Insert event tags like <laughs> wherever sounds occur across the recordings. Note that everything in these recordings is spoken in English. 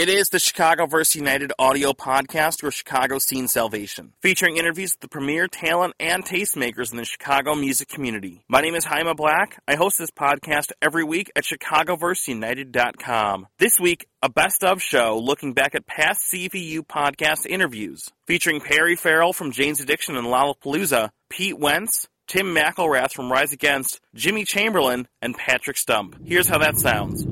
It is the Chicagoverse United audio podcast where Chicago Scene Salvation, featuring interviews with the premier talent and tastemakers in the Chicago music community. My name is Haima Black. I host this podcast every week at chicagoverseunited.com. This week, a best of show looking back at past CVU podcast interviews, featuring Perry Farrell from Jane's Addiction and Lollapalooza, Pete Wentz, Tim McIlrath from Rise Against, Jimmy Chamberlin, and Patrick Stump. Here's how that sounds.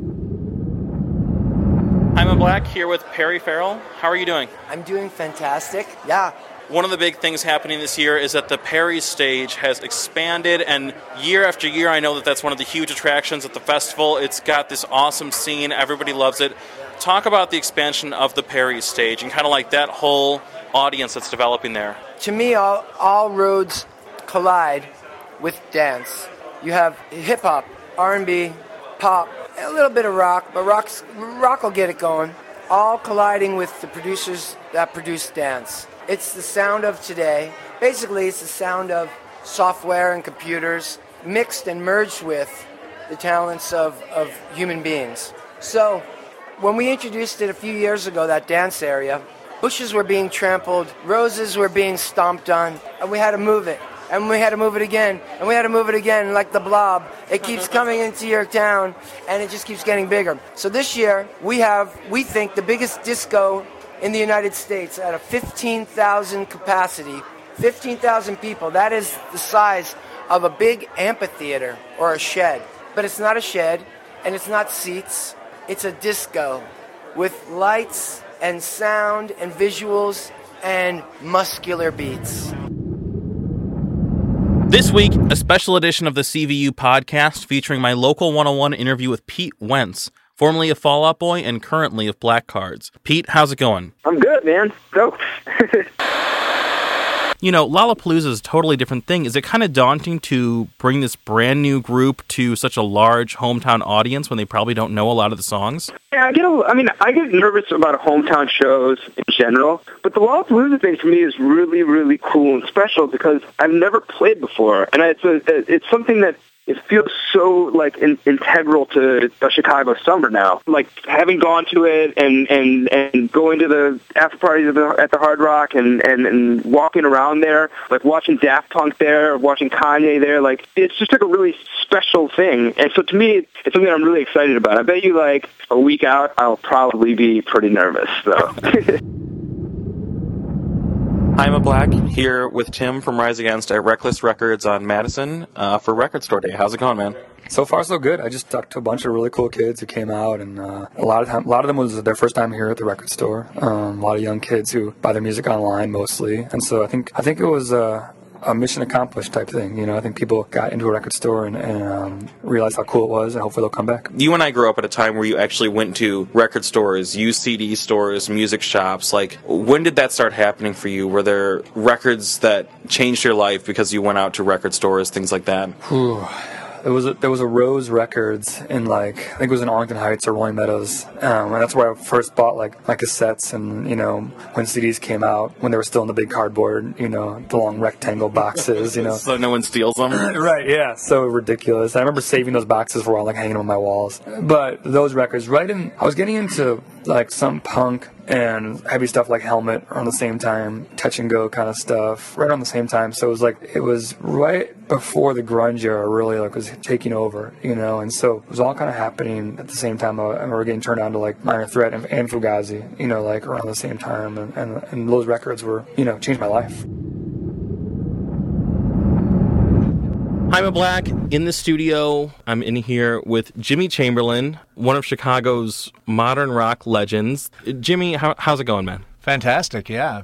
I'm Black here with Perry Farrell. How are you doing? I'm doing fantastic. Yeah. One of the big things happening this year is that the Perry stage has expanded, and year after year, I know that that's one of the huge attractions at the festival. It's got this awesome scene, everybody loves it. Talk about the expansion of the Perry stage and kind of like that whole audience that's developing there. To me, all, all roads collide with dance. You have hip hop, R&B, pop, a little bit of rock, but rock's, rock will get it going. All colliding with the producers that produce dance. It's the sound of today. Basically, it's the sound of software and computers mixed and merged with the talents of, of human beings. So, when we introduced it a few years ago, that dance area, bushes were being trampled, roses were being stomped on, and we had to move it and we had to move it again, and we had to move it again, like the blob. It keeps coming into your town, and it just keeps getting bigger. So this year, we have, we think, the biggest disco in the United States at a 15,000 capacity. 15,000 people. That is the size of a big amphitheater or a shed. But it's not a shed, and it's not seats. It's a disco with lights and sound and visuals and muscular beats. This week, a special edition of the CVU podcast featuring my local 101 interview with Pete Wentz, formerly of Fall Out Boy and currently of Black Cards. Pete, how's it going? I'm good, man. Stoked. <laughs> you know, Lollapalooza is a totally different thing. Is it kind of daunting to bring this brand new group to such a large hometown audience when they probably don't know a lot of the songs? Yeah, I get. A, I mean, I get nervous about hometown shows in general, but the Lollapalooza thing for me is really, really cool and special because I've never played before, and it's a, it's something that it feels so like in, integral to the Chicago summer now. Like having gone to it and and and going to the after parties at the, at the Hard Rock and, and and walking around there, like watching Daft Punk there, watching Kanye there. Like it's just like a really special thing. And so to me, it's something I'm really excited about. I bet you like a week out, I'll probably be pretty nervous. So. <laughs> I'm a Black here with Tim from Rise Against at Reckless Records on Madison uh, for Record Store Day. How's it going, man? So far, so good. I just talked to a bunch of really cool kids who came out, and uh, a lot of time, a lot of them was their first time here at the record store. Um, a lot of young kids who buy their music online mostly, and so I think I think it was uh, a mission accomplished type thing. You know, I think people got into a record store and, and um, realized how cool it was, and hopefully they'll come back. You and I grew up at a time where you actually went to record stores, used CD stores, music shops. Like, when did that start happening for you? Were there records that changed your life because you went out to record stores, things like that? There was a, there was a Rose Records in like I think it was in Arlington Heights or Rolling Meadows, um, and that's where I first bought like my cassettes and you know when CDs came out when they were still in the big cardboard, you know the long rectangle boxes, you know. <laughs> so no one steals them. <laughs> right? Yeah. So ridiculous. I remember saving those boxes for a while, like hanging on my walls. But those records, right in, I was getting into like some punk and heavy stuff like Helmet around the same time, Touch and Go kind of stuff, right on the same time. So it was like it was right before the grunge era really like was taking over, you know, and so it was all kind of happening at the same time. Uh, I remember getting turned on to like Minor Threat and, and Fugazi, you know, like around the same time, and, and and those records were you know changed my life. I'm a Black in the studio. I'm in here with Jimmy Chamberlin, one of Chicago's modern rock legends. Jimmy, how, how's it going, man? Fantastic, yeah.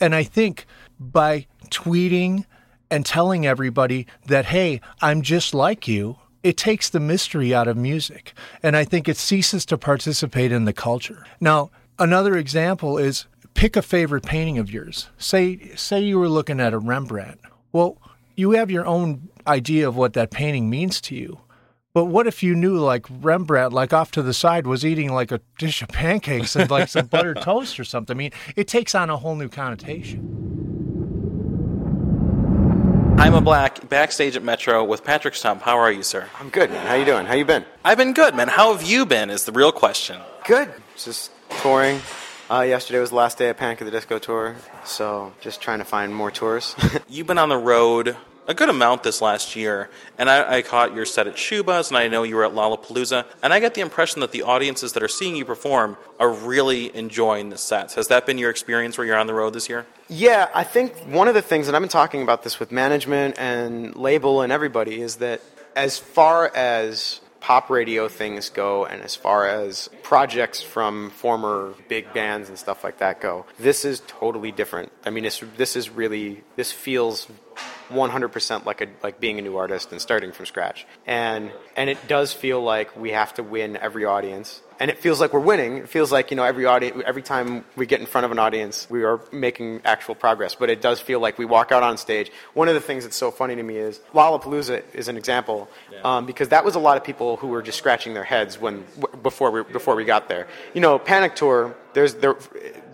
And I think by tweeting and telling everybody that, hey, I'm just like you, it takes the mystery out of music. And I think it ceases to participate in the culture. Now, another example is pick a favorite painting of yours. Say say you were looking at a Rembrandt. Well, you have your own idea of what that painting means to you. But what if you knew, like Rembrandt, like off to the side, was eating like a dish of pancakes and like some buttered <laughs> toast or something? I mean, it takes on a whole new connotation. I'm a Black, backstage at Metro with Patrick Stump. How are you, sir? I'm good, man. How you doing? How you been? I've been good, man. How have you been? Is the real question. Good. Just touring. Uh, yesterday was the last day of Panic at the Disco tour, so just trying to find more tours. <laughs> You've been on the road a good amount this last year, and I, I caught your set at Schubas, and I know you were at Lollapalooza, and I get the impression that the audiences that are seeing you perform are really enjoying the sets. Has that been your experience where you're on the road this year? yeah, I think one of the things, and I've been talking about this with management and label and everybody, is that as far as pop radio things go and as far as projects from former big bands and stuff like that go this is totally different. I mean this is really this feels 100% like a like being a new artist and starting from scratch. And and it does feel like we have to win every audience. And it feels like we're winning. It feels like you know every audience every time we get in front of an audience we are making actual progress. But it does feel like we walk out on stage. One of the things that's so funny to me is Lollapalooza is an example um, because that was a lot of people who were just scratching their heads when before we before we got there. You know Panic Tour there's there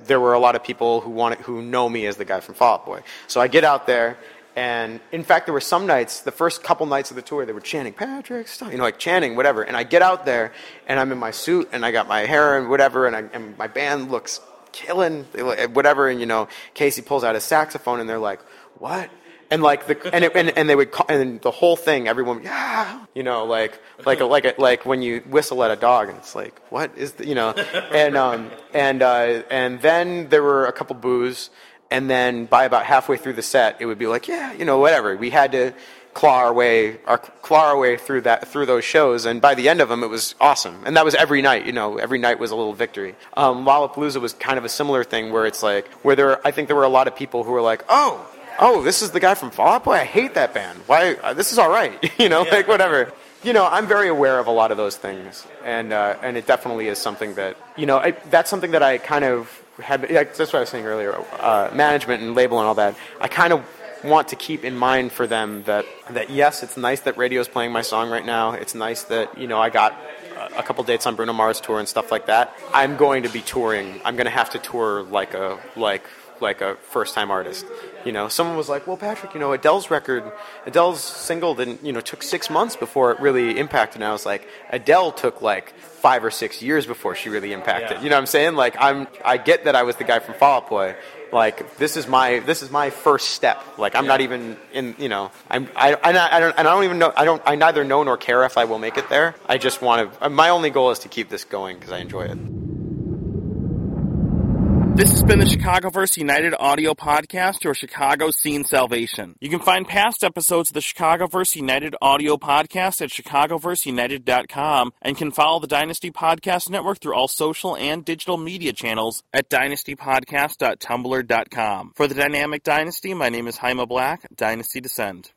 there were a lot of people who wanted who know me as the guy from Fall Out Boy. So I get out there and in fact, there were some nights, the first couple nights of the tour, they were chanting Patrick, stop, you know, like chanting whatever. And I get out there, and I'm in my suit, and I got my hair and whatever, and, I, and my band looks killing, whatever. And you know, Casey pulls out his saxophone, and they're like, "What?" And like the and it, and, and they would call, and the whole thing, everyone, yeah, you know, like like a, like a, like when you whistle at a dog, and it's like, what is the, you know, and um and uh, and then there were a couple boos and then by about halfway through the set, it would be like, yeah, you know, whatever. We had to claw our way, our claw our way through that through those shows, and by the end of them, it was awesome. And that was every night. You know, every night was a little victory. Um, Lollapalooza was kind of a similar thing, where it's like, where there, I think there were a lot of people who were like, oh. Oh, this is the guy from Fall Out Boy. I hate that band. Why? Uh, this is all right. <laughs> you know, like whatever. You know, I'm very aware of a lot of those things, and uh, and it definitely is something that you know. I, that's something that I kind of Like, that's what I was saying earlier. Uh, management and label and all that. I kind of want to keep in mind for them that that yes, it's nice that radio is playing my song right now. It's nice that you know I got a couple dates on Bruno Mars tour and stuff like that. I'm going to be touring. I'm going to have to tour like a like like a first time artist. You know, someone was like, "Well, Patrick, you know, Adele's record, Adele's single didn't, you know, took 6 months before it really impacted." And I was like, "Adele took like 5 or 6 years before she really impacted." You know what I'm saying? Like I'm I get that I was the guy from Fall Out Boy. Like this is my this is my first step. Like I'm not even in, you know, I'm I I, not- I don't and I don't even know I don't I neither know nor care if I will make it there. I just want to my only goal is to keep this going because I enjoy it. This has been the Chicagoverse United audio podcast, your Chicago scene salvation. You can find past episodes of the Chicagoverse United audio podcast at chicagoverseunited.com and can follow the Dynasty Podcast Network through all social and digital media channels at dynastypodcast.tumblr.com. For the Dynamic Dynasty, my name is Haima Black, Dynasty Descend.